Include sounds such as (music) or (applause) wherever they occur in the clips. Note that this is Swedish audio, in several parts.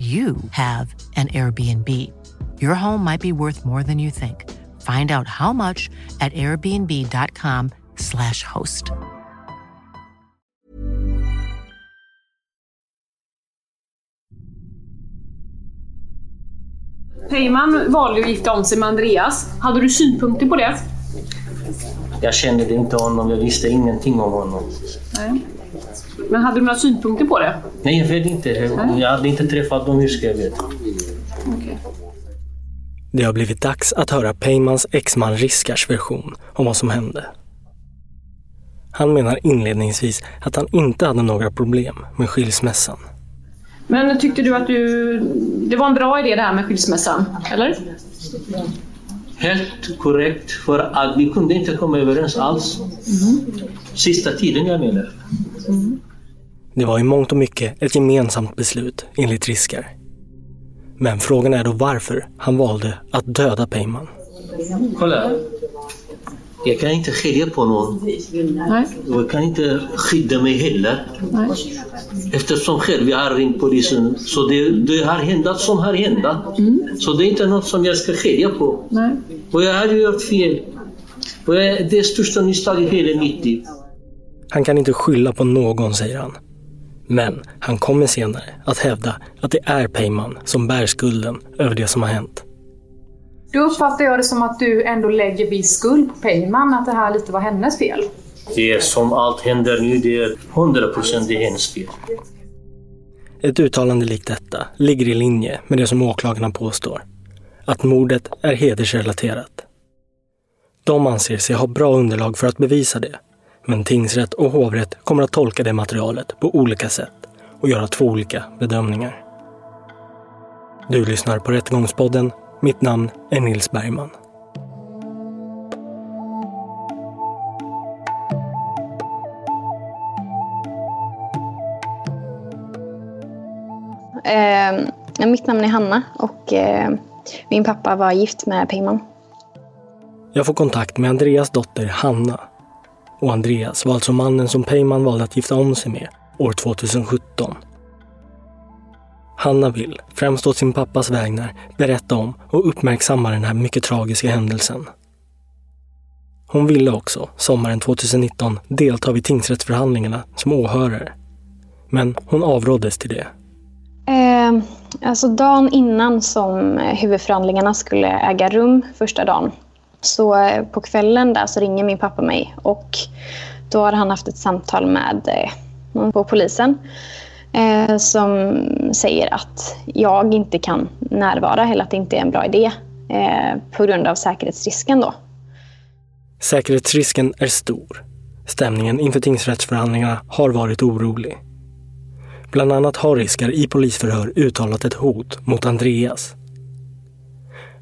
you have an Airbnb. Your home might be worth more than you think. Find out how much at airbnb.com/slash host. Peyman valde att gifta om sig med Andreas. Hade du synpunkter på det? Jag kände inte honom, jag visste ingenting om honom. Nej. Men hade du några synpunkter på det? Nej, jag vet inte. Jag hade inte träffat dem, hur ska jag veta? Okej. Det har blivit dags att höra Peymans exman Riskars version om vad som hände. Han menar inledningsvis att han inte hade några problem med skilsmässan. Men tyckte du att du... det var en bra idé det här med skilsmässan? Eller? Helt korrekt, för att vi kunde inte komma överens alls. Sista tiden jag menar. Det var i mångt och mycket ett gemensamt beslut enligt Riskar. Men frågan är då varför han valde att döda Peyman. Kolla. Jag kan inte skilja på någon. Nej. Jag kan inte skydda mig heller. Nej. Eftersom själv jag har ringt polisen. Så det, det har hänt som har hänt. Så det är inte något som jag ska skilja på. Nej. Och jag har ju gjort fel. Och det är det största misstaget i hela mitt liv. Han kan inte skylla på någon, säger han. Men han kommer senare att hävda att det är Peyman som bär skulden över det som har hänt. Då uppfattar jag det som att du ändå lägger viss skuld på Peyman, att det här lite var hennes fel. Det är som allt händer nu, det är 100% det är hennes fel. Ett uttalande likt detta ligger i linje med det som åklagarna påstår. Att mordet är hedersrelaterat. De anser sig ha bra underlag för att bevisa det. Men tingsrätt och hovrätt kommer att tolka det materialet på olika sätt och göra två olika bedömningar. Du lyssnar på Rättegångspodden. Mitt namn är Nils Bergman. Eh, mitt namn är Hanna och eh, min pappa var gift med Peyman. Jag får kontakt med Andreas dotter Hanna. Och Andreas var alltså mannen som Peyman valde att gifta om sig med år 2017. Hanna vill, främst åt sin pappas vägnar, berätta om och uppmärksamma den här mycket tragiska händelsen. Hon ville också, sommaren 2019, delta vid tingsrättsförhandlingarna som åhörare. Men hon avråddes till det. Eh, alltså dagen innan som eh, huvudförhandlingarna skulle äga rum, första dagen, så eh, på kvällen där så ringer min pappa mig och då har han haft ett samtal med eh, någon på polisen eh, som säger att jag inte kan närvara eller att det inte är en bra idé på grund av säkerhetsrisken då. Säkerhetsrisken är stor. Stämningen inför tingsrättsförhandlingarna har varit orolig. Bland annat har Riskar i polisförhör uttalat ett hot mot Andreas.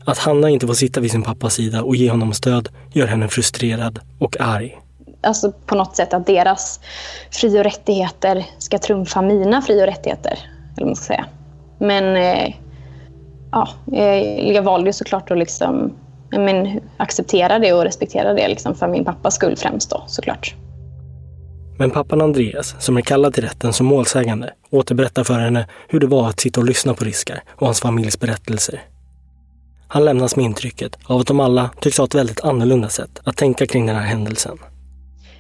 Att Hanna inte får sitta vid sin pappas sida och ge honom stöd gör henne frustrerad och arg. Alltså på något sätt att deras fri och rättigheter ska trumfa mina fri och rättigheter. Eller man ska säga. Men eh, ja, jag valde ju såklart att liksom, men, acceptera det och respektera det liksom, för min pappas skull främst då såklart. Men pappan Andreas, som är kallad till rätten som målsägande, återberättar för henne hur det var att sitta och lyssna på Riskar och hans familjs berättelser. Han lämnas med intrycket av att de alla tycks ha ett väldigt annorlunda sätt att tänka kring den här händelsen.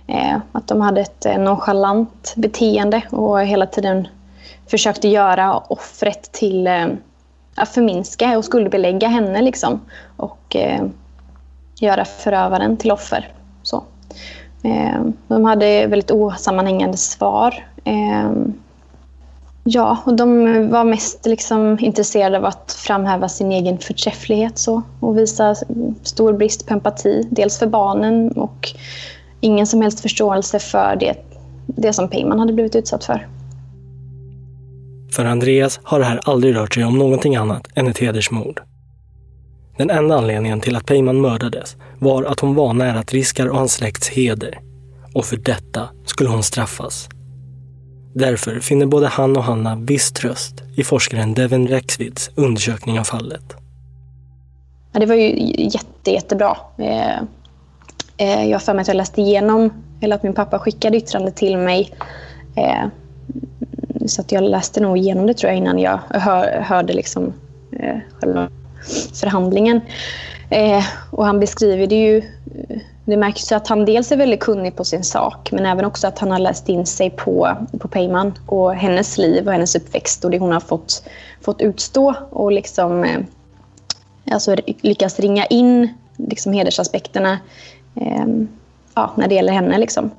Eh, att de hade ett eh, nonchalant beteende och hela tiden försökte göra offret till eh, att förminska och skuldbelägga henne liksom. Och göra förövaren till offer. Så. De hade väldigt osammanhängande svar. Ja, och de var mest liksom intresserade av att framhäva sin egen förträfflighet så, och visa stor brist på empati. Dels för barnen och ingen som helst förståelse för det, det som Peyman hade blivit utsatt för. För Andreas har det här aldrig rört sig om någonting annat än ett hedersmord. Den enda anledningen till att Peyman mördades var att hon var nära att och hans släkts heder. Och för detta skulle hon straffas. Därför finner både han och Hanna viss tröst i forskaren Devin Rexvids undersökning av fallet. Ja, det var ju jätte, jättebra. Eh, eh, jag har för mig att jag läste igenom, eller att min pappa skickade yttrande till mig. Eh, så att jag läste nog igenom det tror jag innan jag hör, hörde liksom, eh, själva förhandlingen. Eh, och han beskriver det ju... Det märks att han dels är väldigt kunnig på sin sak men även också att han har läst in sig på, på Peyman och hennes liv och hennes uppväxt och det hon har fått, fått utstå och liksom eh, alltså lyckas ringa in liksom hedersaspekterna eh, ja, när det gäller henne. Liksom.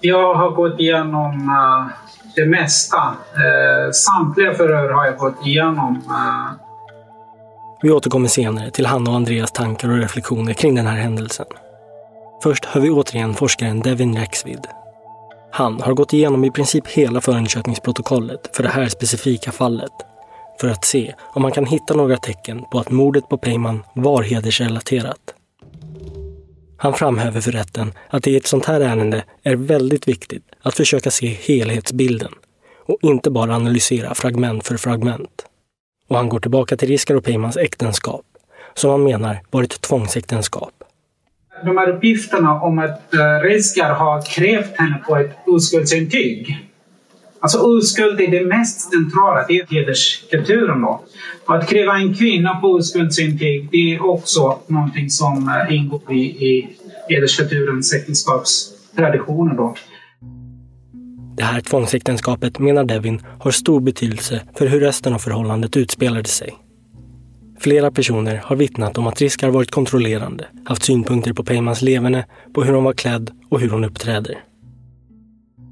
Jag har gått igenom uh, det mesta. Uh, samtliga förhör har jag gått igenom. Uh, vi återkommer senare till Hanna och Andreas tankar och reflektioner kring den här händelsen. Först hör vi återigen forskaren Devin Rexvid. Han har gått igenom i princip hela förundersökningsprotokollet för det här specifika fallet för att se om man kan hitta några tecken på att mordet på Peyman var hedersrelaterat. Han framhäver för rätten att det i ett sånt här ärende är väldigt viktigt att försöka se helhetsbilden och inte bara analysera fragment för fragment och han går tillbaka till Riskar och Peymans äktenskap, som han menar var ett tvångsäktenskap. De här uppgifterna om att eh, Riskar har krävt henne på ett oskuldsintyg. Alltså oskuld är det mest centrala, det är hederskulturen då. Och att kräva en kvinna på oskuldsintyg, det är också någonting som eh, ingår i, i hederskulturens äktenskapstraditioner då. Det här tvångsäktenskapet, menar Devin, har stor betydelse för hur resten av förhållandet utspelade sig. Flera personer har vittnat om att Riskar varit kontrollerande, haft synpunkter på Peymans leverne, på hur hon var klädd och hur hon uppträder.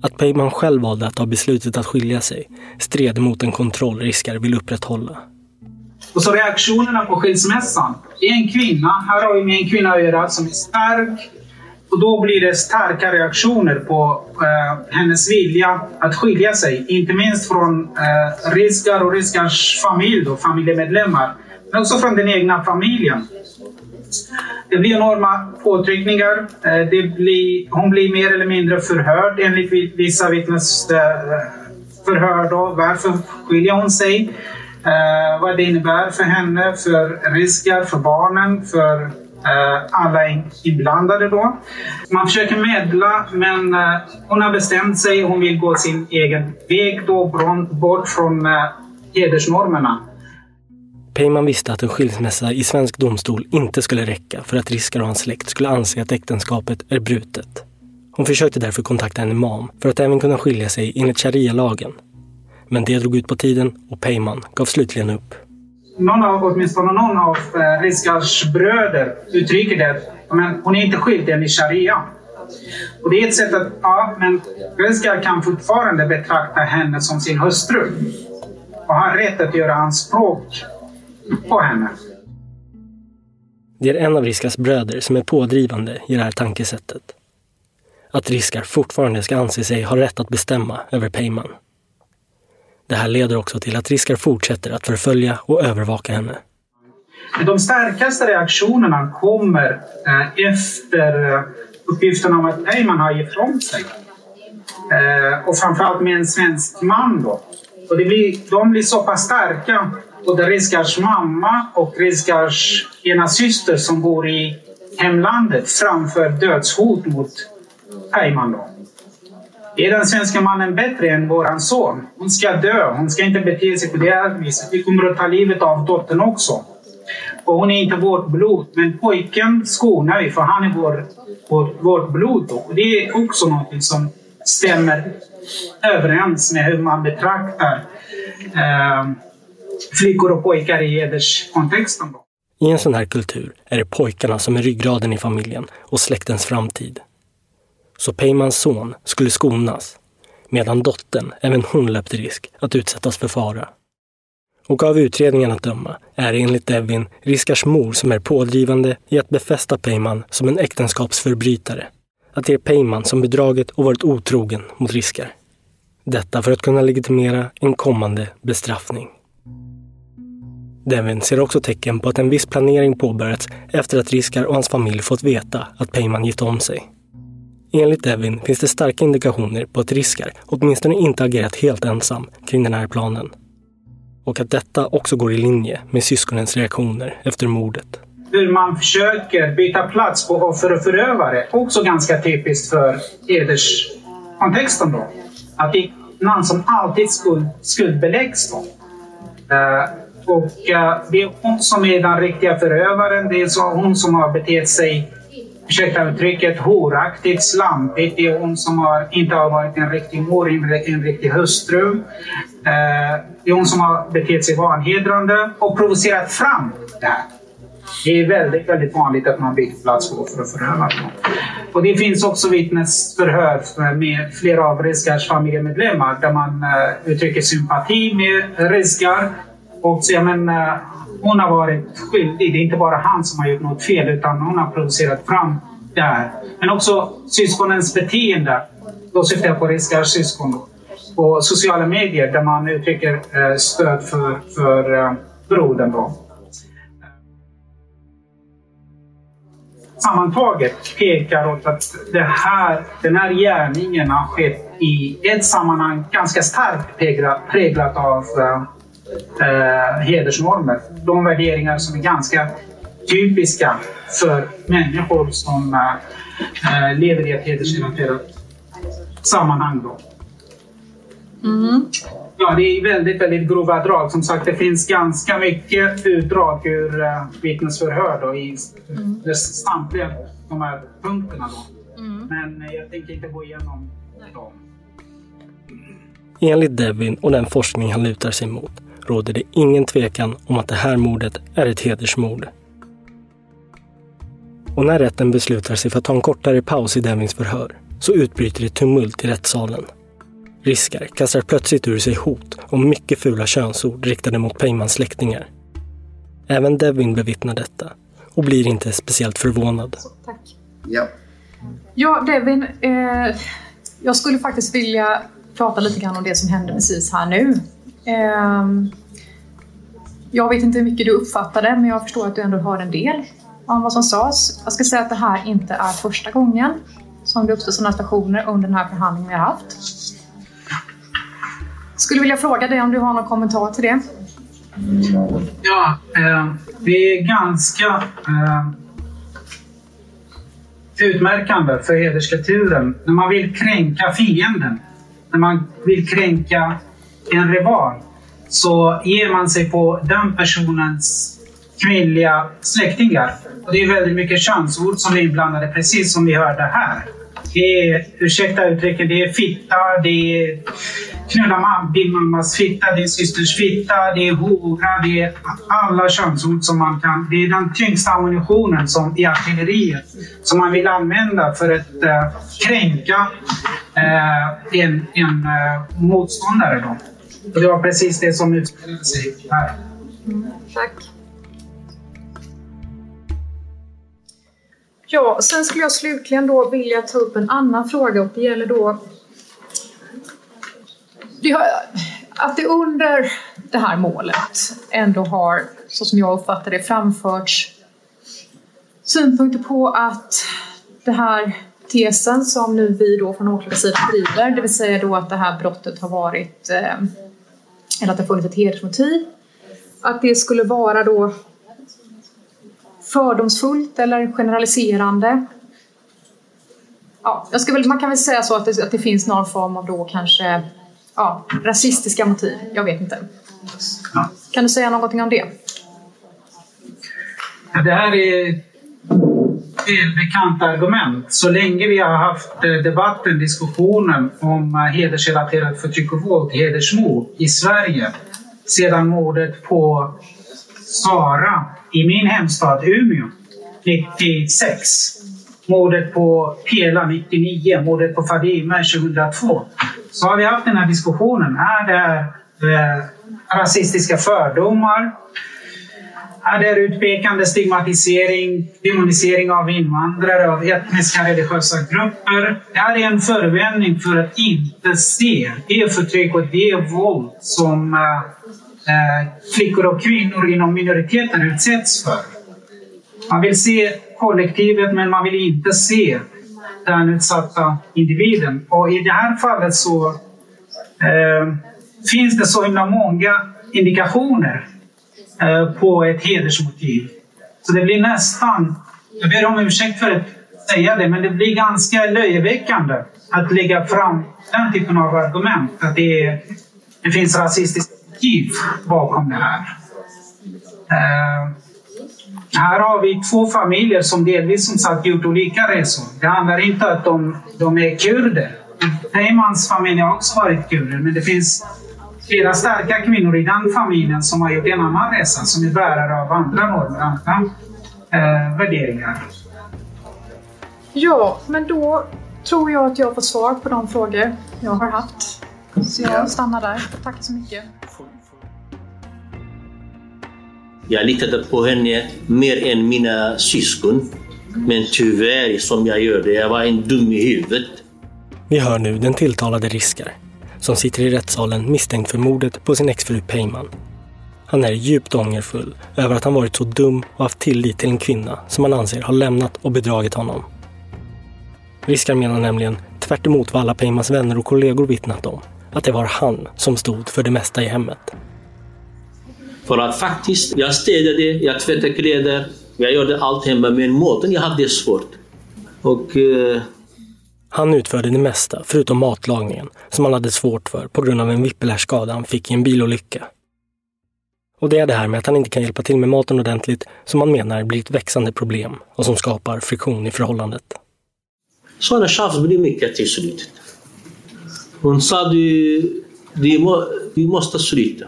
Att Peyman själv valde att ta beslutet att skilja sig stred mot den kontroll Riskar vill upprätthålla. Och så reaktionerna på skilsmässan. Det är en kvinna, här har vi med en kvinna att göra, som är stark, och då blir det starka reaktioner på eh, hennes vilja att skilja sig. Inte minst från eh, Rizgar och Rizgars familj, då, familjemedlemmar. Men också från den egna familjen. Det blir enorma påtryckningar. Eh, det blir, hon blir mer eller mindre förhörd enligt vissa vittnesförhör. Då. Varför skiljer hon sig? Eh, vad det innebär för henne, för Rizgar, för barnen, för Eh, alla är inblandade då. Man försöker medla men eh, hon har bestämt sig. Hon vill gå sin egen väg då, bort från eh, hedersnormerna. Peyman visste att en skilsmässa i svensk domstol inte skulle räcka för att Riskar och hans släkt skulle anse att äktenskapet är brutet. Hon försökte därför kontakta en imam för att även kunna skilja sig enligt sharia-lagen. Men det drog ut på tiden och Peyman gav slutligen upp någon av, åtminstone någon av eh, Rizkars bröder uttrycker det men hon är inte skild enligt sharia. Och det är ett sätt att, ja, men Rizkar kan fortfarande betrakta henne som sin hustru och har rätt att göra anspråk på henne. Det är en av Riskars bröder som är pådrivande i det här tankesättet. Att Riskar fortfarande ska anse sig ha rätt att bestämma över Peyman. Det här leder också till att Riskar fortsätter att förfölja och övervaka henne. De starkaste reaktionerna kommer eh, efter eh, uppgifterna om att Heyman har gett ifrån sig. Eh, och framförallt med en svensk man då. Och det blir, de blir så pass starka, både Riskars mamma och Riskars ena syster som bor i hemlandet framför dödshot mot Peyman. Då. Är den svenska mannen bättre än våran son? Hon ska dö. Hon ska inte bete sig på det här viset. Vi kommer att ta livet av dottern också. Och hon är inte vårt blod, men pojken skonar vi för han är vår, vår, vårt blod. Då. Och det är också något som stämmer överens med hur man betraktar eh, flickor och pojkar i hederskontexten. Då. I en sån här kultur är det pojkarna som är ryggraden i familjen och släktens framtid. Så Peymans son skulle skonas, medan dottern, även hon löpte risk att utsättas för fara. Och av utredningen att döma är det enligt Devin Riskars mor som är pådrivande i att befästa Peyman som en äktenskapsförbrytare. Att det är Peyman som bedragit och varit otrogen mot Riskar. Detta för att kunna legitimera en kommande bestraffning. Devin ser också tecken på att en viss planering påbörjats efter att Riskar och hans familj fått veta att Peyman gift om sig. Enligt Evin finns det starka indikationer på att Riskar åtminstone inte agerat helt ensam kring den här planen. Och att detta också går i linje med syskonens reaktioner efter mordet. Hur man försöker byta plats på offer och förövare, också ganska typiskt för hederskontexten då. Att det är någon som alltid skuld, skuldbeläggs då. Uh, och uh, det är hon som är den riktiga förövaren. Det är så hon som har betett sig ursäkta uttrycket, horaktigt, slampigt. Det är hon som har, inte har varit en riktig mor, en, riktig hustru. Eh, det är hon som har betett sig vanhedrande och provocerat fram det här. Det är väldigt, väldigt vanligt att man byter plats på för att föröva Och det finns också vittnesförhör med flera av Rizgars familjemedlemmar där man eh, uttrycker sympati med Rizgar och säger men eh, hon har varit skyldig. Det är inte bara han som har gjort något fel utan hon har producerat fram det här. Men också syskonens beteende. Då syftar jag på ryska syskon. På sociala medier där man uttrycker eh, stöd för, för eh, brodern. Då. Sammantaget pekar åt att det här, den här gärningen har skett i ett sammanhang ganska starkt präglat av eh, eh, eh, hedersnormer. De värderingar som är ganska typiska för människor som eh, eh lever i ett hedersrelaterat sammanhang. Då. Mm. Ja, det är väldigt, väldigt grova drag. Som sagt, det finns ganska mycket utdrag ur uh, vittnesförhör då, i mm. samtliga de här punkterna. Då. Mm. Men uh, jag tänker inte gå igenom dem. Enligt Devin och den forskning han lutar sig mot råder det ingen tvekan om att det här mordet är ett hedersmord. Och när rätten beslutar sig för att ta en kortare paus i Devins förhör så utbryter det tumult i rättssalen. Riskar kastar plötsligt ur sig hot om mycket fula könsord riktade mot Peymans släktingar. Även Devin bevittnar detta och blir inte speciellt förvånad. Tack. Ja. Ja, Devin. Eh, jag skulle faktiskt vilja prata lite grann om det som hände precis här nu. Ehm, jag vet inte hur mycket du uppfattade, men jag förstår att du ändå har en del om vad som sades. Jag ska säga att det här inte är första gången som det uppstår sådana situationer under den här förhandlingen vi har haft. Skulle vilja fråga dig om du har någon kommentar till det? Ja, eh, det är ganska eh, utmärkande för hederskulturen när man vill kränka fienden. När man vill kränka en rival så ger man sig på den personens kvinnliga släktingar. Och det är väldigt mycket könsord som är inblandade, precis som vi hörde här. Det är, ursäkta uttrycket, det är fitta, det är knulla din mammas fitta, din systers fitta, det är hora, det är alla könsord som man kan. Det är den tyngsta ammunitionen som, i artilleriet som man vill använda för att uh, kränka uh, en, en uh, motståndare. Då. Och det var precis det som utspelade sig här. Mm, tack. Ja, sen skulle jag slutligen då vilja ta upp en annan fråga och det gäller då att det under det här målet ändå har, så som jag uppfattar det, framförts synpunkter på att det här tesen som nu vi då från åklagarsidan driver, det vill säga då att det här brottet har varit eh, eller att det funnits ett hedersmotiv. Att det skulle vara då fördomsfullt eller generaliserande. Ja, jag ska väl, man kan väl säga så att det, att det finns någon form av då kanske ja, rasistiska motiv. Jag vet inte. Ja. Kan du säga någonting om det? Det här är välbekant argument. Så länge vi har haft eh, debatten, diskussionen om eh, hedersrelaterat förtryck och våld, hedersmord i Sverige sedan mordet på Sara i min hemstad Umeå 96. Mordet på Pela 99, mordet på Fadime 2002. Så har vi haft den här diskussionen. Är det eh, rasistiska fördomar? Är det utpekande, stigmatisering, demonisering av invandrare, av etniska religiösa grupper? Det här Är en förevändning för att inte se det förtryck och det våld som eh, eh, flickor och kvinnor inom minoriteten utsätts för? Man vill se kollektivet men man vill inte se den utsatta individen. Och i det här fallet så eh, finns det så himla många indikationer Eh, på ett hedersmotiv. Så det blir nästan, jag ber om ursäkt för att säga det, men det blir ganska löjeväckande att lägga fram den typen av argument. Att det, är, det finns rasistiska motiv bakom det här. Uh, här har vi två familjer som delvis som sagt gjort olika resor. Det handlar inte om att de, de är kurder. Heymans familj har också varit kurder, men det finns flera starka kvinnor i den familjen som har gjort en annan resa, som är bärare av andra normer, andra eh, värderingar. Ja, men då tror jag att jag får svar på de frågor jag har haft. Så jag stannar där. Tack så mycket. Jag litade på henne mer än mina syskon. Men tyvärr, som jag gör det, jag var en dum i huvudet. Vi hör nu den tilltalade Riskar som sitter i rättssalen misstänkt för mordet på sin exfru Peyman. Han är djupt ångerfull över att han varit så dum och haft tillit till en kvinna som han anser har lämnat och bedragit honom. Riskar menar nämligen, tvärt vad alla Peymans vänner och kollegor vittnat om, att det var han som stod för det mesta i hemmet. För att faktiskt, jag städade, jag tvättade kläder, jag gjorde allt hemma, men maten jag hade svårt. Och eh, han utförde det mesta, förutom matlagningen, som han hade svårt för på grund av en whiplash-skada han fick i en bilolycka. Och det är det här med att han inte kan hjälpa till med maten ordentligt som han menar blir ett växande problem och som skapar friktion i förhållandet. Sådana tjafs blir mycket till slut. Hon sa du, du, må, du måste sluta.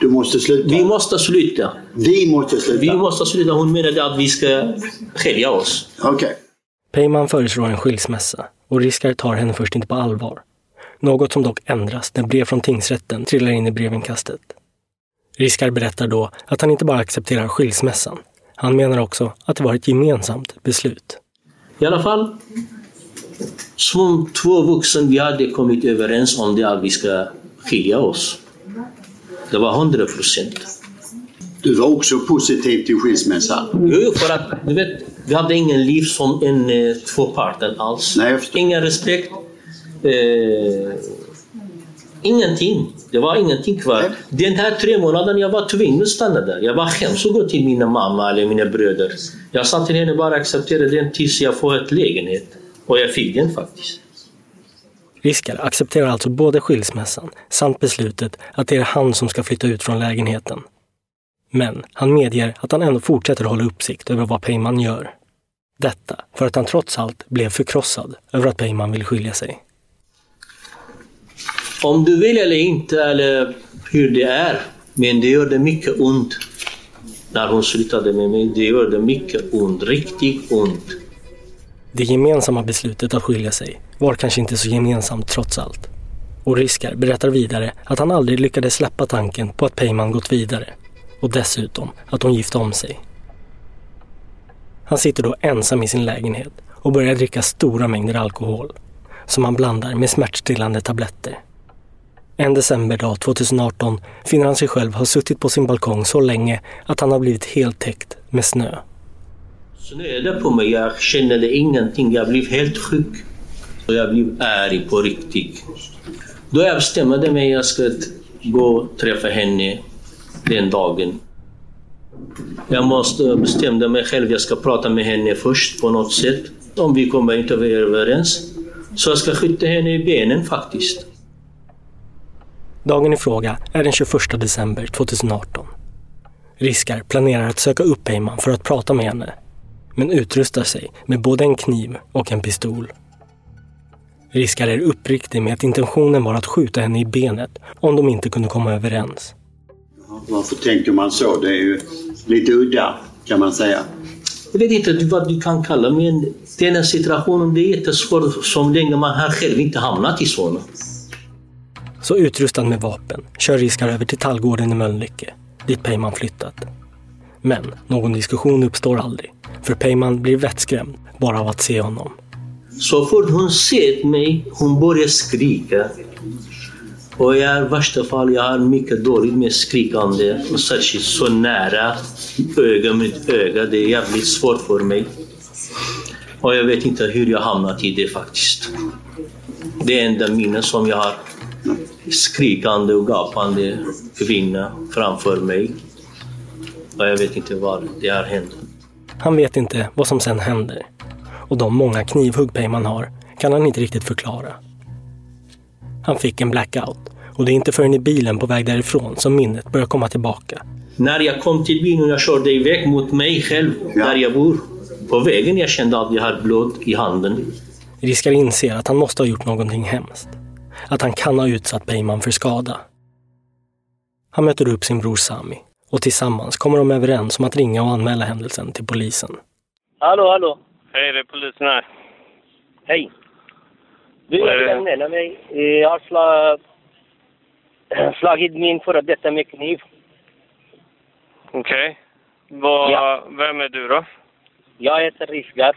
Du måste sluta? Vi måste sluta. Vi måste sluta? Vi måste sluta. Hon menade att vi ska skilja oss. Okej. Okay. Peyman föreslår en skilsmässa och Riskar tar henne först inte på allvar. Något som dock ändras när brev från tingsrätten trillar in i brevinkastet. Riskar berättar då att han inte bara accepterar skilsmässan. Han menar också att det var ett gemensamt beslut. I alla fall, som två vuxna, vi hade kommit överens om det att vi ska skilja oss. Det var hundra procent. Du var också positiv till skilsmässan? Jo, för att du vet, vi hade ingen liv som en eh, tvåparten alls. Nej, ingen respekt. Eh, ingenting. Det var ingenting kvar. Nej. Den här tre månaderna jag var tvungen att stanna där. Jag var hemskt och gå till mina mamma eller mina bröder. Jag sa till henne bara acceptera den tills jag får ett lägenhet. Och jag fick den faktiskt. Riskar accepterar alltså både skilsmässan samt beslutet att det är han som ska flytta ut från lägenheten. Men han medger att han ändå fortsätter hålla uppsikt över vad Peyman gör. Detta för att han trots allt blev förkrossad över att Peyman vill skilja sig. Om du vill eller inte, eller hur det är, men det gör det mycket ont. När hon slutade med mig, det gör det mycket ont, riktigt ont. Det gemensamma beslutet att skilja sig var kanske inte så gemensamt trots allt. Och Riskar berättar vidare att han aldrig lyckades släppa tanken på att Peyman gått vidare och dessutom att hon gifte om sig. Han sitter då ensam i sin lägenhet och börjar dricka stora mängder alkohol som han blandar med smärtstillande tabletter. En decemberdag 2018 finner han sig själv ha suttit på sin balkong så länge att han har blivit helt täckt med snö. Snöade på mig, jag kände ingenting, jag blev helt sjuk. Och jag blev arg på riktigt. Då jag bestämde mig att jag ska gå och träffa henne den dagen. Jag måste bestämma mig själv, jag ska prata med henne först på något sätt. Om vi kommer inte överens. Så jag ska skjuta henne i benen faktiskt. Dagen i fråga är den 21 december 2018. Riskar planerar att söka upp Peyman för att prata med henne, men utrustar sig med både en kniv och en pistol. Riskar är uppriktig med att intentionen var att skjuta henne i benet om de inte kunde komma överens. Varför tänker man så? Det är ju lite udda kan man säga. Jag vet inte vad du kan kalla men den situationen det är jättesvårt så länge man har själv inte hamnat i sådana. Så utrustad med vapen kör Riskar över till Tallgården i Mölnlycke, dit Peyman flyttat. Men någon diskussion uppstår aldrig, för Peyman blir vettskrämd bara av att se honom. Så fort hon ser mig, hon börjar skrika. Och jag är värsta fall, jag har mycket dåligt med skrikande och särskilt så nära öga mot öga. Det är jävligt svårt för mig. Och jag vet inte hur jag hamnat i det faktiskt. Det enda minne som jag har. Skrikande och gapande kvinna framför mig. Och jag vet inte vad det har hänt. Han vet inte vad som sen händer. Och de många knivhugg Peyman har kan han inte riktigt förklara. Han fick en blackout och det är inte förrän i bilen på väg därifrån som minnet börjar komma tillbaka. När jag kom till bilen och jag körde iväg mot mig själv, där jag bor. På vägen jag kände att jag hade blod i handen. Riskar inser att han måste ha gjort någonting hemskt. Att han kan ha utsatt Peyman för skada. Han möter upp sin bror Sami och tillsammans kommer de överens om att ringa och anmäla händelsen till polisen. Hallå, hallå. Hej, det är polisen här. Hej. Du, jag anmäla mig. Jag har slag... (clears throat) slagit min före detta med kniv. Okej. Vad- Ja. Vem är du då? Jag heter Riskar.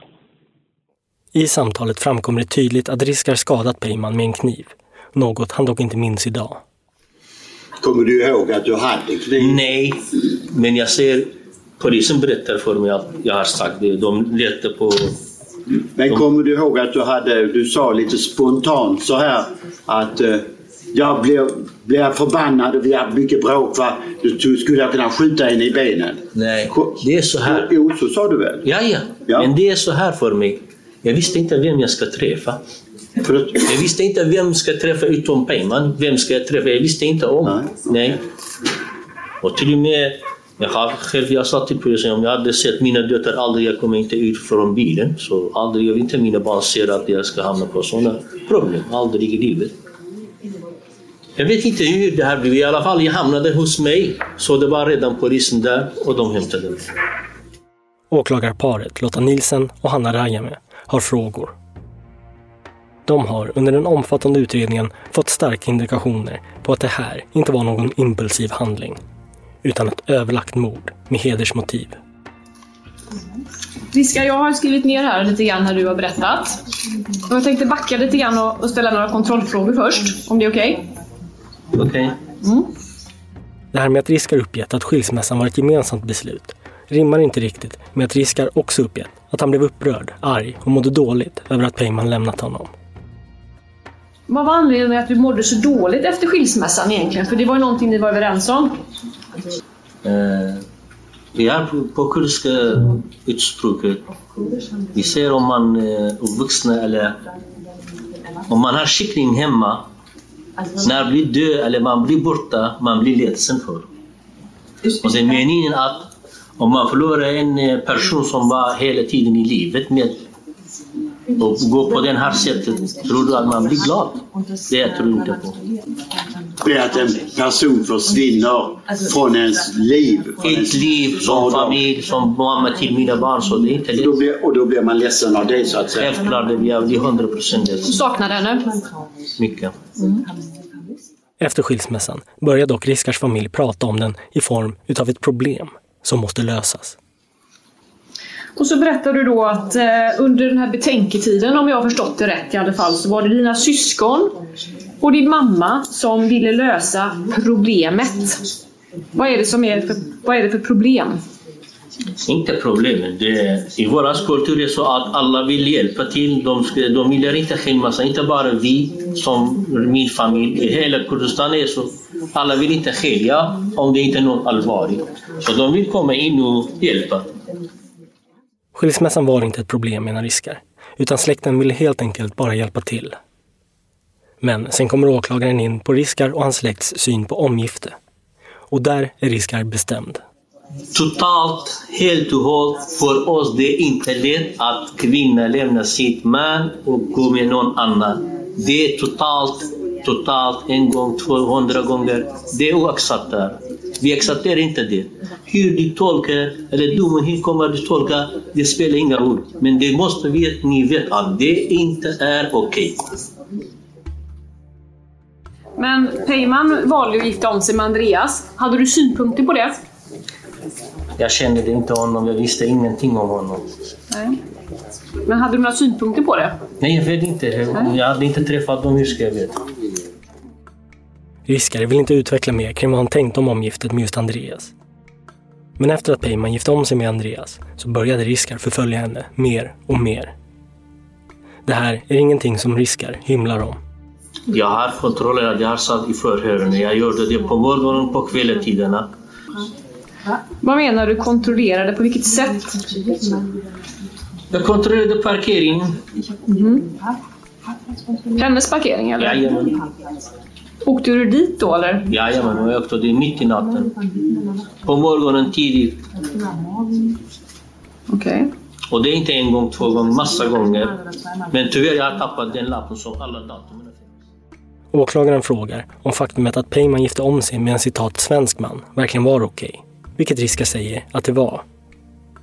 I samtalet framkommer det tydligt att Riskar skadat Peyman med en kniv. Något han dock inte minns idag. Kommer du ihåg att du hade kniv? Nej, men jag ser polisen berättar för mig att jag har sagt det. De letar på... Men kommer du ihåg att du hade, du sa lite spontant så här att eh, jag blev, blev förbannad och vi hade mycket bråk va. Du, skulle kunna skjuta henne i benen. Nej, det är så här. Jo, så sa du väl? Ja, ja, Ja. Men det är så här för mig. Jag visste inte vem jag ska träffa. Jag visste inte vem ska träffa utom Peyman. Vem ska jag träffa? Jag visste inte om. Nej. Och till och med, jag har själv, jag sa till polisen om jag hade sett mina döttrar aldrig, jag kommer inte ut från bilen. Så aldrig, jag vill inte mina barn ser att jag ska hamna på sådana problem. Aldrig i livet. Jag vet inte hur det här blev. I alla fall, jag hamnade hos mig. Så det var redan polisen där och de hämtade mig. Åklagarparet Lotta Nilsen och Hanna Rajame har frågor. De har under den omfattande utredningen fått starka indikationer på att det här inte var någon impulsiv handling, utan ett överlagt mord med hedersmotiv. Riska, jag har skrivit ner här lite grann när du har berättat. Och jag tänkte backa lite grann och, och ställa några kontrollfrågor först, om det är okej? Okej. Det här med att Riskar uppgett att skilsmässan var ett gemensamt beslut rimmar inte riktigt med att Riskar också uppgett att han blev upprörd, arg och mådde dåligt över att Peyman lämnat honom. Vad var anledningen till att du mådde så dåligt efter skilsmässan egentligen? För det var ju någonting ni var överens om. Eh, vi har på, på kurdiska utspråket, vi säger om man eh, är uppvuxen eller om man har kyckling hemma, när man blir död eller man blir borta, man blir ledsen för. Och det är meningen att om man förlorar en eh, person som var hela tiden i livet med och går på det här sättet, tror du att man blir glad? Det jag tror inte på. Det är att en person försvinner från ens liv. Från Ett liv som familj, som mamma till mina barn, så det är inte Då blir, och då blir man ledsen av det så att säga. Självklart, det blir jag 100 procent Du saknade henne. Mycket. Efter skilsmässan börjar dock Riskars familj prata om den i form utav ett problem som måste lösas. Och så berättar du då att eh, under den här betänketiden, om jag har förstått det rätt i alla fall, så var det dina syskon och din mamma som ville lösa problemet. Vad är det, som är för, vad är det för problem? Inte problemet. Det, I vår kultur är det så att alla vill hjälpa till. De, de vill inte skämmas. Inte bara vi, som min familj. I hela Kurdistan är så. Alla vill inte skilja om det inte är något allvarligt. Så de vill komma in och hjälpa. Skilsmässan var inte ett problem menar Riskar, utan släkten ville helt enkelt bara hjälpa till. Men sen kommer åklagaren in på Riskar och hans släkts syn på omgifte. Och där är Riskar bestämd. Totalt, helt och hållet, för oss det är inte lätt att kvinna lämnar sitt man och går med någon annan. Det är totalt, totalt, en gång, 200 gånger. Det är oacceptabelt. Vi accepterar inte det. Hur du tolkar, eller domen, hur kommer du tolka, det spelar ingen roll. Men det måste vi, ni vet att det inte är okej. Okay. Men Peyman valde att gifta om sig med Andreas. Hade du synpunkter på det? Jag kände inte honom, jag visste ingenting om honom. Nej. Men hade du några synpunkter på det? Nej, jag vet inte. Jag hade inte träffat dem, hur ska jag veta? Riskare vill inte utveckla mer kring vad han tänkt om omgiftet med just Andreas. Men efter att Peyman gifte om sig med Andreas så började Riskar förfölja henne mer och mer. Det här är ingenting som Riskar hymlar om. Jag har kontrollerat, jag har satt i förhören. Jag gjorde det på morgonen, på kvälletiderna. Vad menar du kontrollerade? På vilket sätt? Jag kontrollerade parkeringen. Mm. Hennes parkering eller? Jajamän. Åkte du dit då eller? Jajamän, jag åkte dit mitt i natten. På morgonen tidigt. Okej. Okay. Och det är inte en gång, två gånger, massa gånger. Men tyvärr jag har tappat den lappen som alla datumen Åklagaren frågar om faktumet att Peyman gifte om sig med en citat svensk man verkligen var okej. Okay, vilket Riska säger att det var.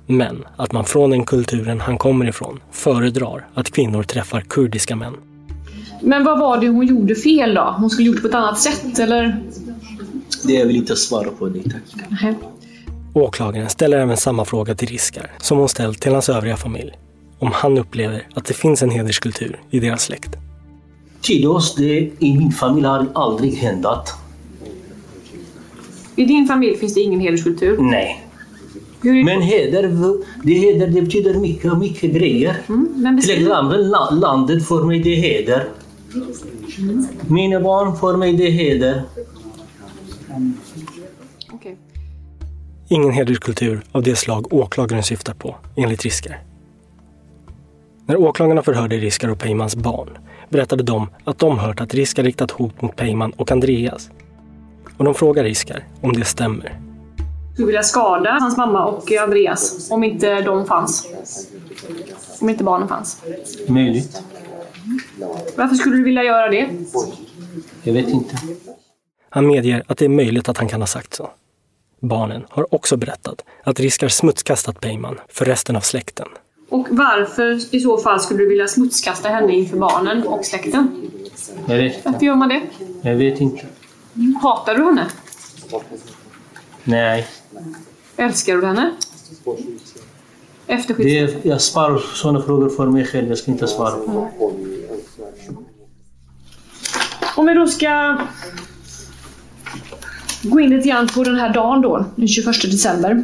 Men att man från den kulturen han kommer ifrån föredrar att kvinnor träffar kurdiska män. Men vad var det hon gjorde fel då? Hon skulle gjort på ett annat sätt eller? Det är väl inte att svara på det tack. Nej. Åklagaren ställer även samma fråga till Riskar som hon ställt till hans övriga familj. Om han upplever att det finns en hederskultur i deras släkt. Till oss, det i min familj har aldrig hänt. I din familj finns det ingen hederskultur? Nej. Men heder, det, heder, det betyder mycket, mycket grejer. Mm, Till exempel landet för mig det är heder. Mina barn för mig det heder. Okay. Ingen hederskultur av det slag åklagaren syftar på, enligt Riskar. När åklagarna förhörde Riskar och Peymans barn berättade de att de hört att Riskar riktat hot mot Peyman och Andreas. Och de frågar Riskar om det stämmer. Du vilja skada hans mamma och Andreas om inte de fanns? Om inte barnen fanns? Möjligt. Varför skulle du vilja göra det? Jag vet inte. Han medger att det är möjligt att han kan ha sagt så. Barnen har också berättat att Riskar smutskastat Peyman för resten av släkten. Och varför i så fall skulle du vilja smutskasta henne inför barnen och släkten? Jag vet Varför gör man det? Jag vet inte. Hatar du henne? Nej. Älskar du henne? Efter det är, Jag sparar sådana frågor för mig själv. Jag ska inte svara på. Om vi då ska gå in lite grann på den här dagen då, den 21 december.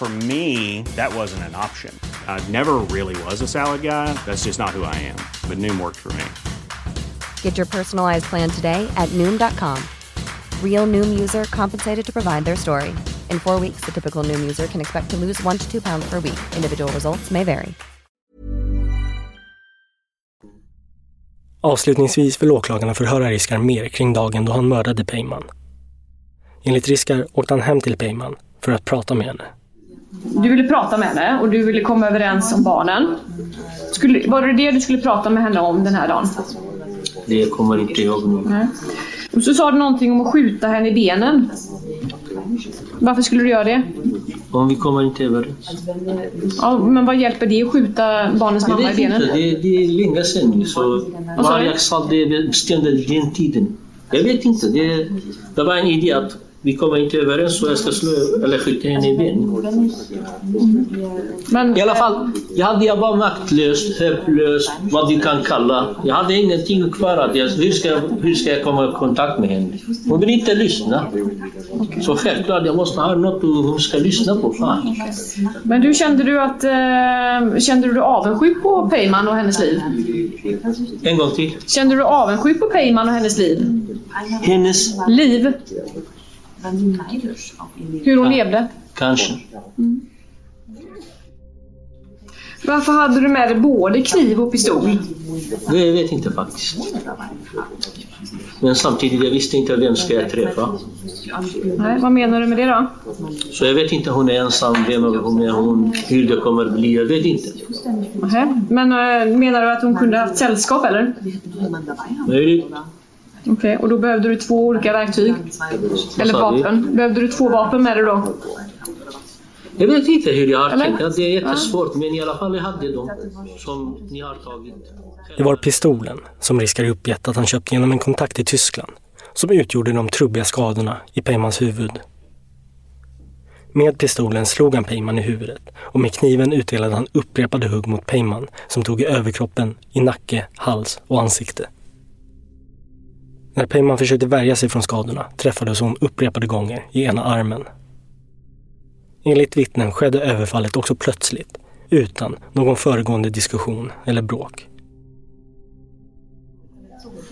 For me, that wasn't an option. I never really was a salad guy. That's just not who I am. But Noom worked for me. Get your personalized plan today at Noom.com. Real Noom user compensated to provide their story. In four weeks, the typical Noom user can expect to lose one to two pounds per week. Individual results may vary. Avslutningsvis vill åklagarna förhöra Riskar mer kring dagen då han mördade Peyman. Enligt Riskar åkte han hem till Peyman för att prata med henne. Du ville prata med henne och du ville komma överens om barnen. Skulle, var det det du skulle prata med henne om den här dagen? Det kommer inte jag ihåg. Nej. Och så sa du någonting om att skjuta henne i benen. Varför skulle du göra det? Om vi kommer inte överens. Ja, men vad hjälper det att skjuta barnens Jag mamma i inte, benen? det, det är länge sedan. Så Vad sa du? det bestämde den tiden. Jag vet inte, det, det var en idé att vi kommer inte överens så jag ska slå eller skjuta henne i benen. Men, I alla fall, jag, hade, jag var maktlös, hopplös, vad du kan kalla. Jag hade ingenting kvar. Att jag, hur, ska, jag- hur ska jag komma i kontakt med henne? Hon vill inte lyssna. Så självklart, jag måste ha något hon ska lyssna på. Fan. Men du kände du att... Eh, kände du dig avundsjuk på Peyman och hennes liv? En gång till. Kände du avundsjuk på Peyman och hennes liv? Hennes, Liv? Hur hon levde? kanske. Varför hade du med dig både kniv och pistol? Det jag vet inte faktiskt. Men samtidigt, jag visste inte vem ska jag träffa. Nej, vad menar du med det då? Så jag vet inte, hon är ensam, vem är hon, är hon, hur det kommer bli, jag vet inte. Nähä. Men eh, menar du att hon kunde haft sällskap eller? Möjligt. Okej, och då behövde du två olika verktyg? Eller vapen? Behövde du två vapen med dig då? Jag vet inte hur jag har Eller? tänkt, det är jättesvårt, men i alla fall jag hade dem som ni har tagit. Det var pistolen som Riskar uppgett att han köpt genom en kontakt i Tyskland som utgjorde de trubbiga skadorna i Peymans huvud. Med pistolen slog han Peyman i huvudet och med kniven utdelade han upprepade hugg mot Peyman som tog i överkroppen, i nacke, hals och ansikte. När Peyman försökte värja sig från skadorna träffades hon upprepade gånger i ena armen. Enligt vittnen skedde överfallet också plötsligt, utan någon föregående diskussion eller bråk.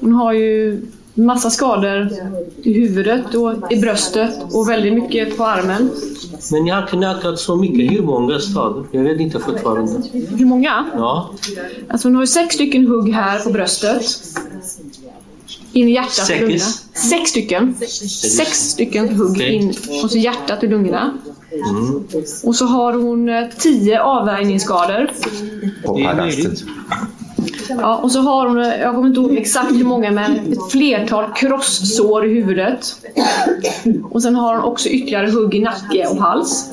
Hon har ju massa skador i huvudet och i bröstet och väldigt mycket på armen. Men jag har knackat så mycket, hur många skador? Jag vet inte fortfarande. Hur många? Ja, Alltså hon har ju sex stycken hugg här på bröstet. In i hjärtat Sex? och lungorna. Sex stycken. Sex stycken hugg in hos hjärtat och lungorna. mm. Och så har hon eh, tio avvärjningsskador. det är möjligt. Ja, och så har hon, eh, jag kommer inte ihåg exakt hur många, men ett flertal krossår i huvudet. Och sen har hon också ytterligare hugg i nacke och hals.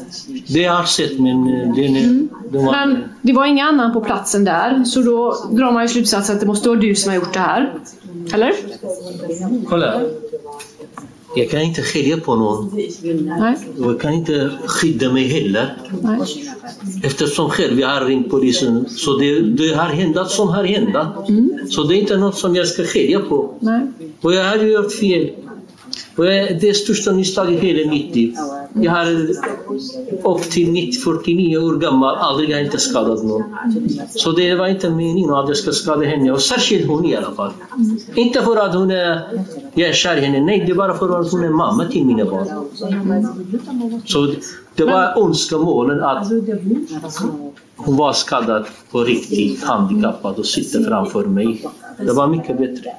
Det jag har sett, men eh, den är... Den var, Men det var ingen annan på platsen där, så då drar man ju slutsatsen att det måste vara du som har gjort det här. Eller? kolla. Jag kan inte skilja på någon. Nej. Och jag kan inte skydda mig heller. Nej. Eftersom själv jag har ringt polisen. Så det, det har hänt som har hänt. Så det är inte något som jag ska skilja på. Nej. Och jag har gjort fel. Och jag, det är största misstaget i hela mitt liv. Jag har upp till 90, 49 år gammal aldrig har inte skadat någon. Så det var inte meningen att jag ska skada henne. Och särskilt hon i alla fall. Inte för att hon är, jag är kär i henne. Nej, det är bara för att hon är mamma till mina barn. Så det var önskemålen att hon var skadad på riktigt, handikappad och sitter framför mig. Det var mycket bättre.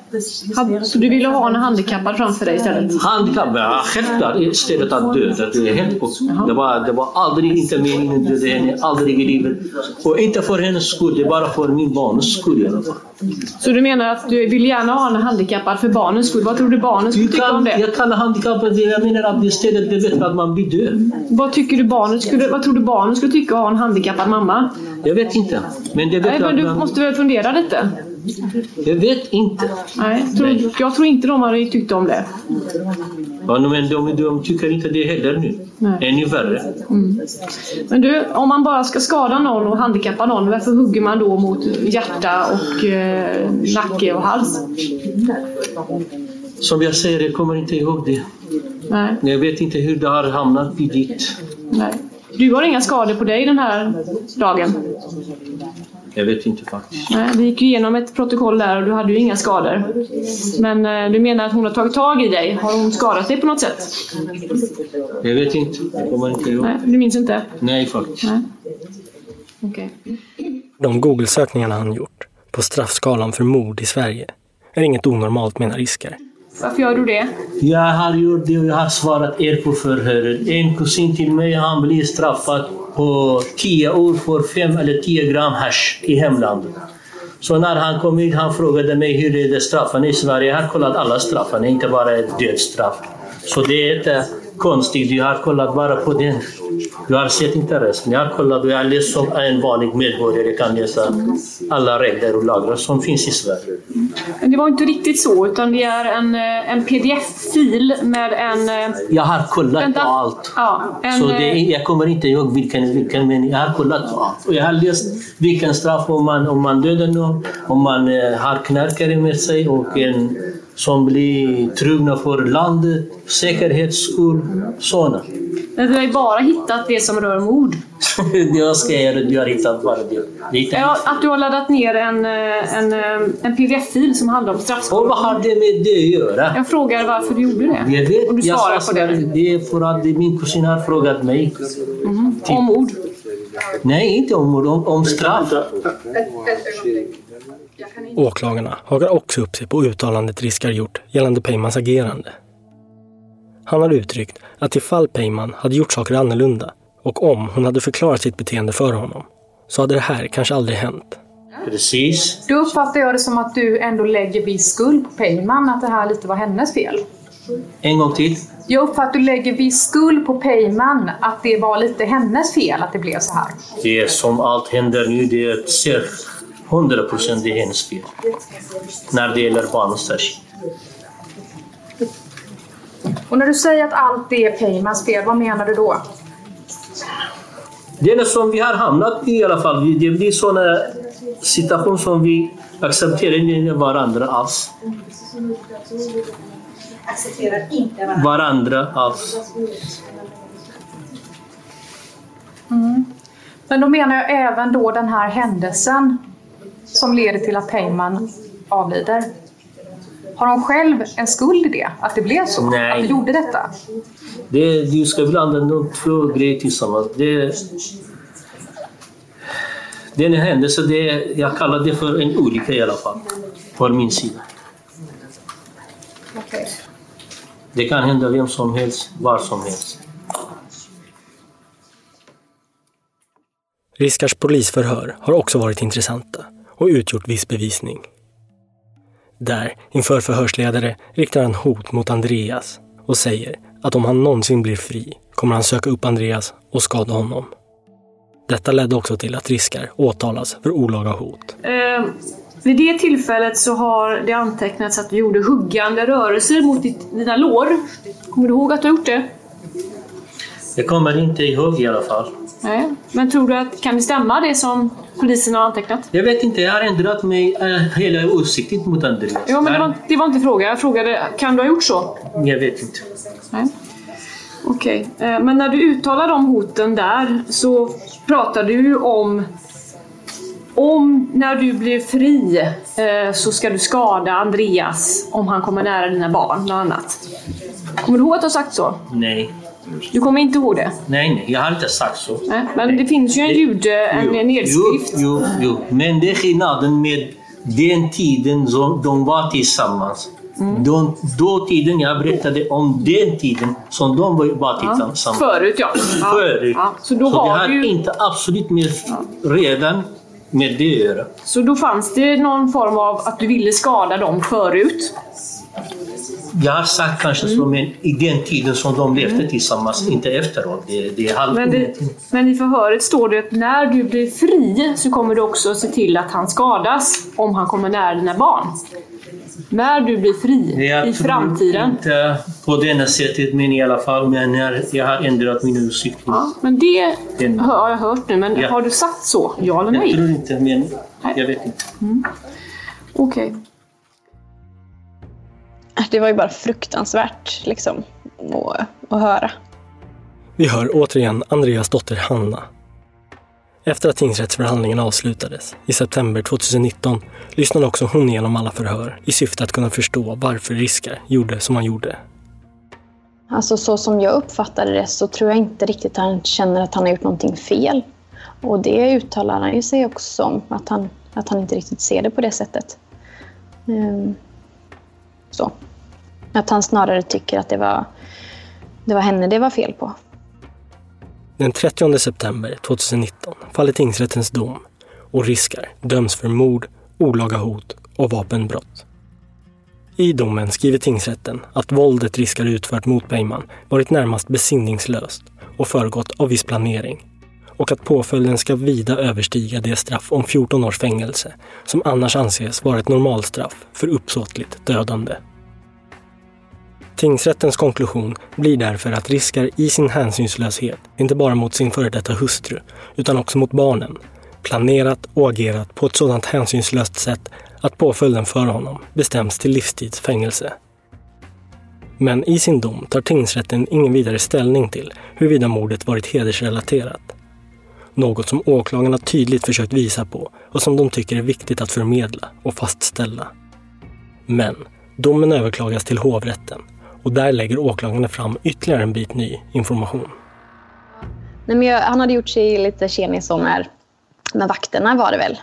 Så du ville ha en handikappad framför dig istället? Handikappad, ja, självklart. Istället att döda. Det är helt. Det var, det var aldrig inte meningen att döda henne, aldrig i livet. Och inte för hennes skull, det är bara för min barns skull i alla fall. Så du menar att du vill gärna ha en handikappad för barnens skull? Vad tror du barnen skulle tycka om det? Jag kallar handikappad, jag menar att istället det är bättre att man blir död. Vad, tycker du barnen skulle, vad tror du barnen skulle tycka att ha en handikappad mamma? Jag vet inte. Men det är Nej, men du man... måste väl fundera lite? Jag vet inte. Nej, tror, jag tror inte de hade tyckt om det. Ja, men de, de tycker inte det heller nu. Nej. Ännu värre. Mm. Men du, om man bara ska skada någon och handikappa någon, varför hugger man då mot hjärta och eh, nacke och hals? Som jag säger, jag kommer inte ihåg det. Nej, Jag vet inte hur det har hamnat i dit. nej. Du har inga skador på dig den här dagen? Jag vet inte faktiskt. Nej, vi gick ju igenom ett protokoll där och du hade ju inga skador. Men eh, du menar att hon har tagit tag i dig? Har hon skadat dig på något sätt? Jag vet inte. Jag kommer inte ihåg. Nej, du minns inte? Nej, faktiskt. Nej. Okej. De Google-sökningarna han gjort på straffskalan för mord i Sverige är inget onormalt menar Riskar. Varför gör du det? Jag har gjort det och jag har svarat er på förhöret. En kusin till mig, han blir straffad på 10 år för 5 eller 10 gram hash i hemlandet. Så när han kom hit, han frågade mig hur är det straffen i Sverige. Jag har kollat alla straffen, inte bara dödsstraff. Så det är inte konstigt, jag har kollat bara på den. Jag har sett inte resten. Jag har kollat och jag har läst som en vanlig medborgare kan läsa alla regler och lagar som finns i Sverige. Men det var inte riktigt så, utan det är en, eh, en pdf-fil med en... eh, Jag har kollat Vänta. på allt. Ja, en, Så det, eh, jag kommer inte ihåg vilken, vilken men jag har kollat på allt. Och jag har läst vilken straff om man, om man dödar någon, om man har knarkare med sig och en som blir trugna för landet, säkerhetsskull, sådana. Men du har ju bara hittat det som rör mord. (laughs) jag ska göra det, jag har hittat bara det. Ja, att du har laddat ner en, eh, en, eh, en pdf-fil som handlar om straffskador. Och vad har det med det att göra? Jag frågar varför du gjorde det. Jag vet, Och du jag svarar sa på det. Det är för att min kusin har frågat mig. Mhm. Om mord. Nej, inte om mord, om, om straff. Åklagarna hakar också upp sig på uttalandet Riskar gjort gällande Peymans agerande. Han har uttryckt att ifall Peyman hade gjort saker annorlunda och om hon hade förklarat sitt beteende för honom så hade det här kanske aldrig hänt. Precis. Då uppfattar jag det som att du ändå lägger viss skuld på Peyman, att det här lite var hennes fel. En gång till. Jag uppfattar att du lägger viss skuld på Peyman, att det var lite hennes fel att det blev så här. Det är som allt händer nu, det är ser 100 procent det är hennes fel. När det gäller barnen särskilt. Och när du säger att allt är Peymans fel, vad menar du då? Det är som vi har hamnat i i alla fall. Det blir sådana situationer som vi accepterar inte varandra alls. Accepterar inte Varandra alls. Mm. Men då menar jag även då den här händelsen som leder till att Peyman avlider. Har hon själv en skuld i det? Att det blev så? Nej. Att du gjorde detta? Det, du ska blanda de två grejer tillsammans. Det, det är en händelse, det, jag kallar det för en olycka i alla fall. Från min sida. Okej. Det kan hända vem som helst, var som helst. Riskars polisförhör har också varit intressanta och utgjort viss bevisning. Där, inför förhörsledare, riktar han hot mot Andreas och säger att om han någonsin blir fri kommer han söka upp Andreas och skada honom. Detta ledde också till att Riskar åtalas för olaga hot. Eh, vid det tillfället så har det antecknats att du gjorde huggande rörelser mot ditt, dina lår. Kommer du ihåg att du har gjort det? Jag kommer inte ihåg i alla fall. Nej. Men tror du att, kan det stämma det som polisen har antecknat? Jag vet inte, jag har ändrat mig äh, hela åsikten mot Andreas. Ja, men det var, det var inte frågan. Jag frågade, kan du ha gjort så? Jag vet inte. Nej. Okej, eh, men när du uttalar de hoten där så pratar du om om när du blir fri eh, så ska du skada Andreas om han kommer nära dina barn, bland annat. Kommer du ihåg att du har sagt så? Nej. Du kommer inte ihåg det? Nej, nej, jag har inte sagt så. Nej, men det finns ju en ljud, en Jo, nedskrift. Jo, jo, men det är skillnaden med den tiden som de var tillsammans. Mm. De, då tiden jag berättade om den tiden som de var- tillsammans. Förut ja. ja. Förut. Ja, så då det var har det ju... inte absolut med, redan med det att göra. Så då fanns det någon form av att du ville skada dem förut? Jag har sagt kanske Mm. så, men i den tiden som de levde tillsammans, inte efteråt. Det, det är halv... Men, det, men i förhöret står det att när du blir fri så kommer du också se till att han skadas om han kommer nära dina barn. När du blir fri Jag i tror framtiden. Inte på det sättet, men i alla fall. Men när jag har ändrat min åsikt. Ja, men det Den- har jag hört nu. Men Ja. har du sagt så? Ja eller Jag nej? tror inte, men jag vet inte. Okej. Det var ju bara fruktansvärt liksom att, att höra. Vi hör återigen Andreas dotter Hanna. Efter att tingsrättsförhandlingen avslutades i september 2019 lyssnade också hon igenom alla förhör i syfte att kunna förstå varför Riskar gjorde som han gjorde. Alltså så som jag uppfattade det så tror jag inte riktigt han känner att han har gjort någonting fel. Och det uttalar han ju sig också om, att han, att han inte riktigt ser det på det sättet. Ehm, så. Att han snarare tycker att det var, det var henne det var fel på. Den 30 september 2019 faller tingsrättens dom och Riskar döms för mord, olaga hot och vapenbrott. I domen skriver tingsrätten att våldet Riskar utfört mot Beiman varit närmast besinningslöst och föregått av viss planering och att påföljden ska vida överstiga det straff om 14 års fängelse som annars anses vara ett normalstraff för uppsåtligt dödande. Tingsrättens konklusion blir därför att Riskar i sin hänsynslöshet, inte bara mot sin före detta hustru, utan också mot barnen, planerat och agerat på ett sådant hänsynslöst sätt att påföljden för honom bestäms till livstids fängelse. Men i sin dom tar tingsrätten ingen vidare ställning till huruvida mordet varit hedersrelaterat. Något som åklagarna tydligt försökt visa på och som de tycker är viktigt att förmedla och fastställa. Men domen överklagas till hovrätten och där lägger åklagarna fram ytterligare en bit ny information. Nej, men jag, han hade gjort sig lite tjenig så med, med vakterna var det väl.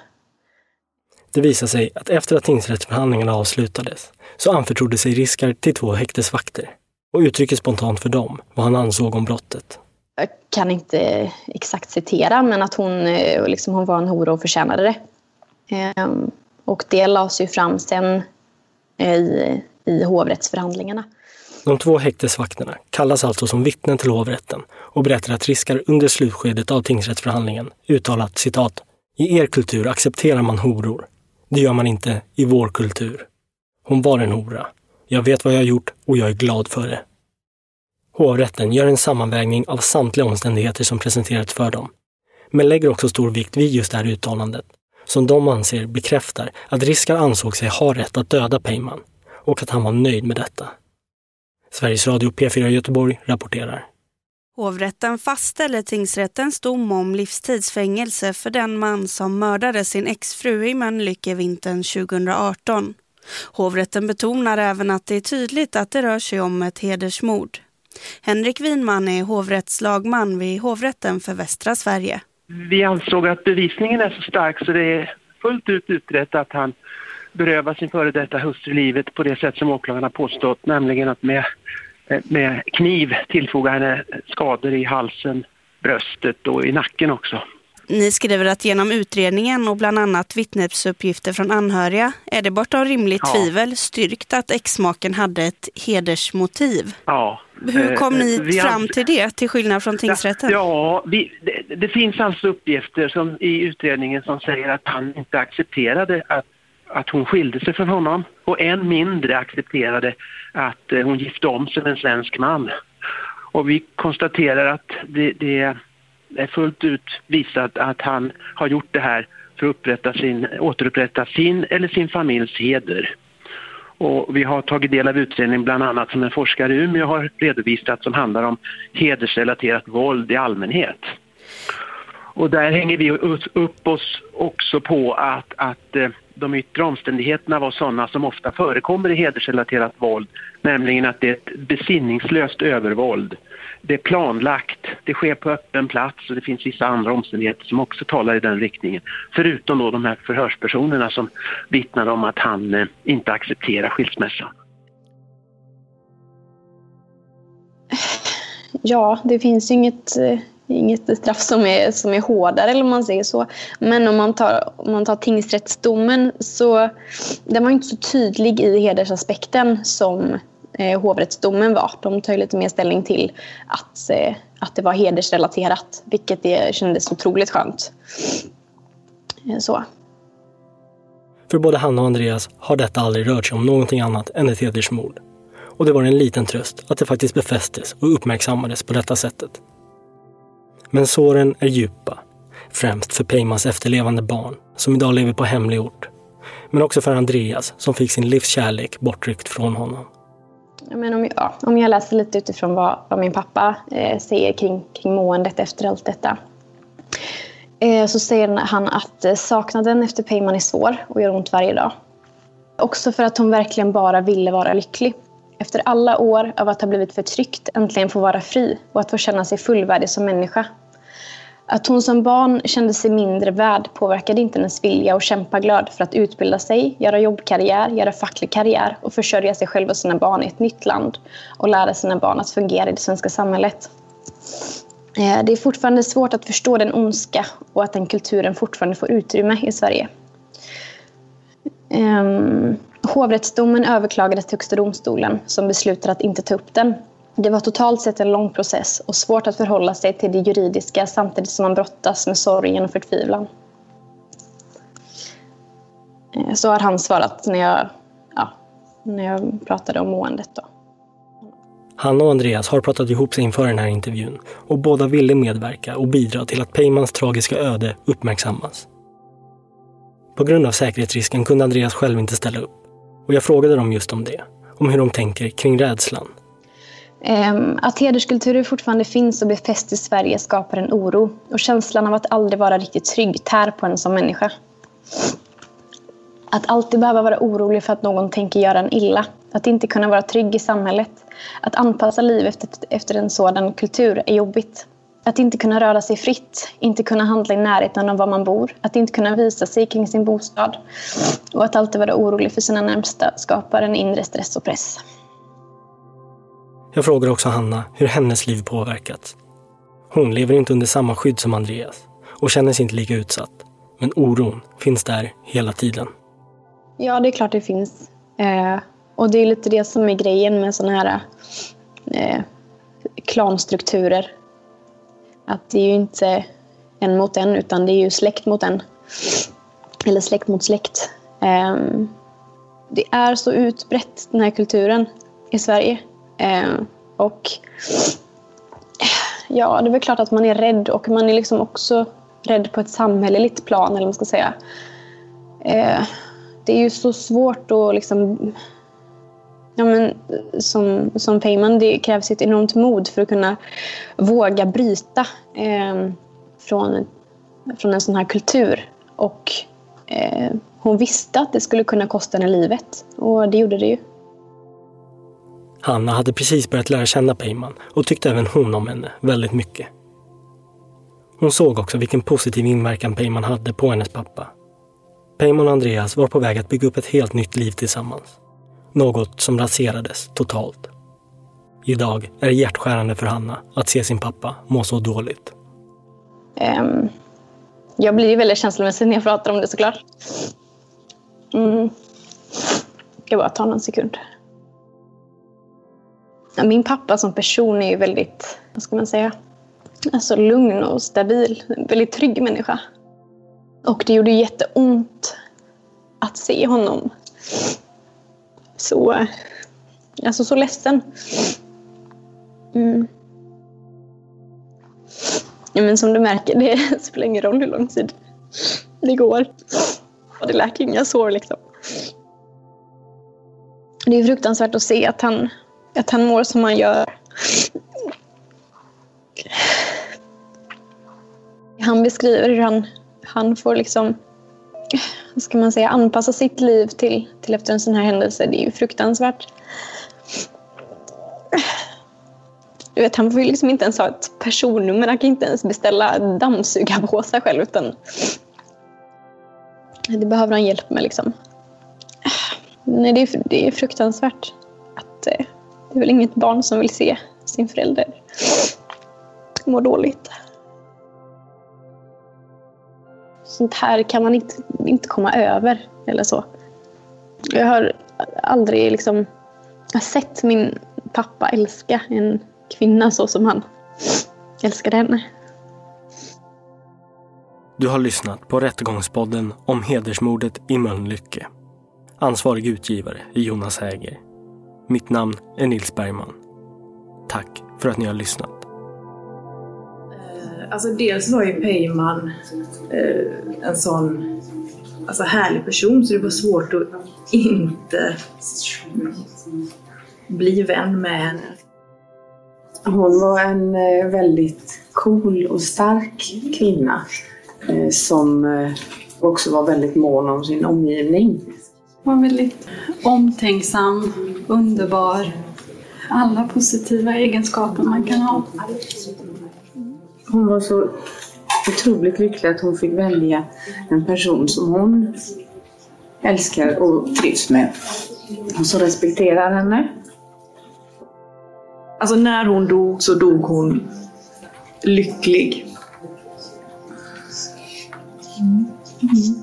Det visar sig att efter att tingsrättsförhandlingarna avslutades så anförtrodde sig Riskar till två häktesvakter och uttrycker spontant för dem vad han ansåg om brottet. Jag kan inte exakt citera, men att hon, eh, liksom, hon var en hora och förtjänade det. Ehm, och det lades ju fram sen eh, i, i hovrättsförhandlingarna. De två häktesvakterna kallas alltså som vittnen till hovrätten och berättar att Riskar under slutskedet av tingsrättsförhandlingen uttalat citat I er kultur accepterar man horor. Det gör man inte i vår kultur. Hon var en hora. Jag vet vad jag har gjort och jag är glad för det. Hovrätten gör en sammanvägning av samtliga omständigheter som presenterats för dem, men lägger också stor vikt vid just det här uttalandet, som de anser bekräftar att Riskar ansåg sig ha rätt att döda Peyman och att han var nöjd med detta. Sveriges Radio P4 Göteborg rapporterar. Hovrätten fastställer tingsrättens dom om livstidsfängelse för den man som mördade sin exfru i Mölnlycke vintern 2018. Hovrätten betonar även att det är tydligt att det rör sig om ett hedersmord. Henrik Winman är hovrättslagman vid hovrätten för västra Sverige. Vi ansåg att bevisningen är så stark så det är fullt ut utrett att han berövar sin före detta hustru livet på det sätt som åklagarna påstått, nämligen att med, med kniv tillfoga henne skador i halsen, bröstet och i nacken också. Ni skriver att genom utredningen och bland annat vittnesuppgifter från anhöriga är det bortom rimligt Ja. tvivel styrkt att exmaken hade ett hedersmotiv. Ja. Hur kom Eh, ni vi fram till det, till skillnad från tingsrätten? Ja, vi, det, det finns alltså uppgifter som, i utredningen som säger att han inte accepterade att, att hon skilde sig från honom och än mindre accepterade att eh, hon gifte om sig med en svensk man. Och vi konstaterar att det, det är fullt ut visat att han har gjort det här för att upprätta sin, återupprätta sin eller sin familjs heder. Och vi har tagit del av utredningen bland annat som en forskare i Umeå har redovisat som handlar om hedersrelaterat våld i allmänhet. Och där hänger vi upp oss också på att, att eh, de yttre omständigheterna var sådana som ofta förekommer i hedersrelaterat våld, nämligen att det är ett besinningslöst övervåld. Det är planlagt, det sker på öppen plats och det finns vissa andra omständigheter som också talar i den riktningen. Förutom då de här förhörspersonerna som vittnar om att han eh, inte accepterar skilsmässan. Ja, det finns ju inget, eh, inget straff som är, som är hårdare, eller om man säger så. Men om man tar, om man tar tingsrättsdomen så den var inte så tydlig i hedersaspekten som eh, hovrättsdomen var. De tar ju lite mer ställning till att, eh, att det var hedersrelaterat, vilket det kändes otroligt skönt. Eh, så. För både Hanna och Andreas har detta aldrig rört sig om någonting annat än ett hedersmord. Och det var en liten tröst att det faktiskt befästes och uppmärksammades på detta sättet. Men såren är djupa. Främst för Peymans efterlevande barn, som idag lever på hemlig ort. Men också för Andreas, som fick sin livskärlek bortryckt från honom. Men om, jag, om jag läser lite utifrån vad, vad min pappa eh, säger kring, kring måendet efter allt detta. Eh, så säger han att eh, saknaden efter Peyman är svår och gör ont varje dag. Också för att hon verkligen bara ville vara lycklig. Efter alla år av att ha blivit förtryckt äntligen få vara fri och att få känna sig fullvärdig som människa. Att hon som barn kände sig mindre värd påverkade inte hennes vilja och kämpaglöd för att utbilda sig, göra jobbkarriär, göra facklig karriär och försörja sig själv och sina barn i ett nytt land och lära sina barn att fungera i det svenska samhället. Eh, det är fortfarande svårt att förstå den ondska och att den kulturen fortfarande får utrymme i Sverige. Um, hovrättsdomen överklagades till Högsta domstolen som beslutade att inte ta upp den. Det var totalt sett en lång process och svårt att förhålla sig till det juridiska samtidigt som man brottas med sorgen och förtvivlan. Eh, så har han svarat när jag, ja, när jag pratade om måendet. Då. Hanna och Andreas har pratat ihop sig inför den här intervjun och båda ville medverka och bidra till att Peymans tragiska öde uppmärksammas. På grund av säkerhetsrisken kunde Andreas själv inte ställa upp och jag frågade dem just om det, om hur de tänker kring rädslan. Ehm, att hederskulturer fortfarande finns och befästs i Sverige skapar en oro och känslan av att aldrig vara riktigt trygg tär på en som människa. Att alltid behöva vara orolig för att någon tänker göra en illa. Att inte kunna vara trygg i samhället. Att anpassa livet efter en sådan kultur är jobbigt. Att inte kunna röra sig fritt, inte kunna handla i närheten av var man bor, att inte kunna visa sig kring sin bostad och att alltid vara orolig för sina närmsta skapar en inre stress och press. Jag frågar också Hanna hur hennes liv påverkats. Hon lever inte under samma skydd som Andreas och känner sig inte lika utsatt. Men oron finns där hela tiden. Ja, det är klart det finns. Eh, och det är lite det som är grejen med sådana här eh, klanstrukturer. Att det är ju inte en mot en, utan det är ju släkt mot en. Eller släkt mot släkt. Eh, det är så utbrett, den här kulturen, i Sverige. Eh, och ja, det är väl klart att man är rädd och man är liksom också rädd på ett samhälleligt plan, eller vad man ska säga. Eh, det är ju så svårt att liksom... Ja, men, som, som Peyman, det krävs ett enormt mod för att kunna våga bryta eh, från, från en sån här kultur. Och eh, hon visste att det skulle kunna kosta henne livet och det gjorde det ju. Hanna hade precis börjat lära känna Peyman och tyckte även hon om henne väldigt mycket. Hon såg också vilken positiv inverkan Peyman hade på hennes pappa. Peyman och Andreas var på väg att bygga upp ett helt nytt liv tillsammans. Något som raserades totalt. Idag är det hjärtskärande för Hanna att se sin pappa må så dåligt. Um, jag blir väldigt känslomässig när jag pratar om det såklart. Mm. Jag ska bara ta någon sekund. Min pappa som person är ju väldigt, vad ska man säga, alltså lugn och stabil. En väldigt trygg människa. Och det gjorde jätteont att se honom så, alltså så ledsen. Mm. Ja, men som du märker, det (laughs) spelar ingen roll hur lång tid det går. Och det läker inga sår liksom. Det är fruktansvärt att se att han att han mår som han gör. Han beskriver hur han, han får liksom... ska man säga, anpassa sitt liv till, till efter en sån här händelse. Det är ju fruktansvärt. Du vet, han får ju liksom inte ens ha ett personnummer. Han kan inte ens beställa dammsugarpåsar själv. Utan det behöver han hjälp med. Liksom. Nej, det, är, det är fruktansvärt. Det är väl inget barn som vill se sin förälder må dåligt. Sånt här kan man inte, inte komma över. eller så. Jag har aldrig liksom, sett min pappa älska en kvinna så som han älskade henne. Du har lyssnat på Rättegångspodden om hedersmordet i Mölnlycke. Ansvarig utgivare är Jonas Häger. Mitt namn är Nils Bergman. Tack för att ni har lyssnat. Alltså dels var ju Peyman eh, en sån alltså, härlig person så det var svårt att inte bli vän med henne. Hon var en eh, väldigt cool och stark kvinna eh, som eh, också var väldigt mån om sin omgivning. Hon var väldigt omtänksam, underbar. Alla positiva egenskaper man kan ha. Hon var så otroligt lycklig att hon fick välja en person som hon älskar och trivs med. Och så respekterar henne. Alltså när hon dog så dog hon lycklig. Mm. Mm.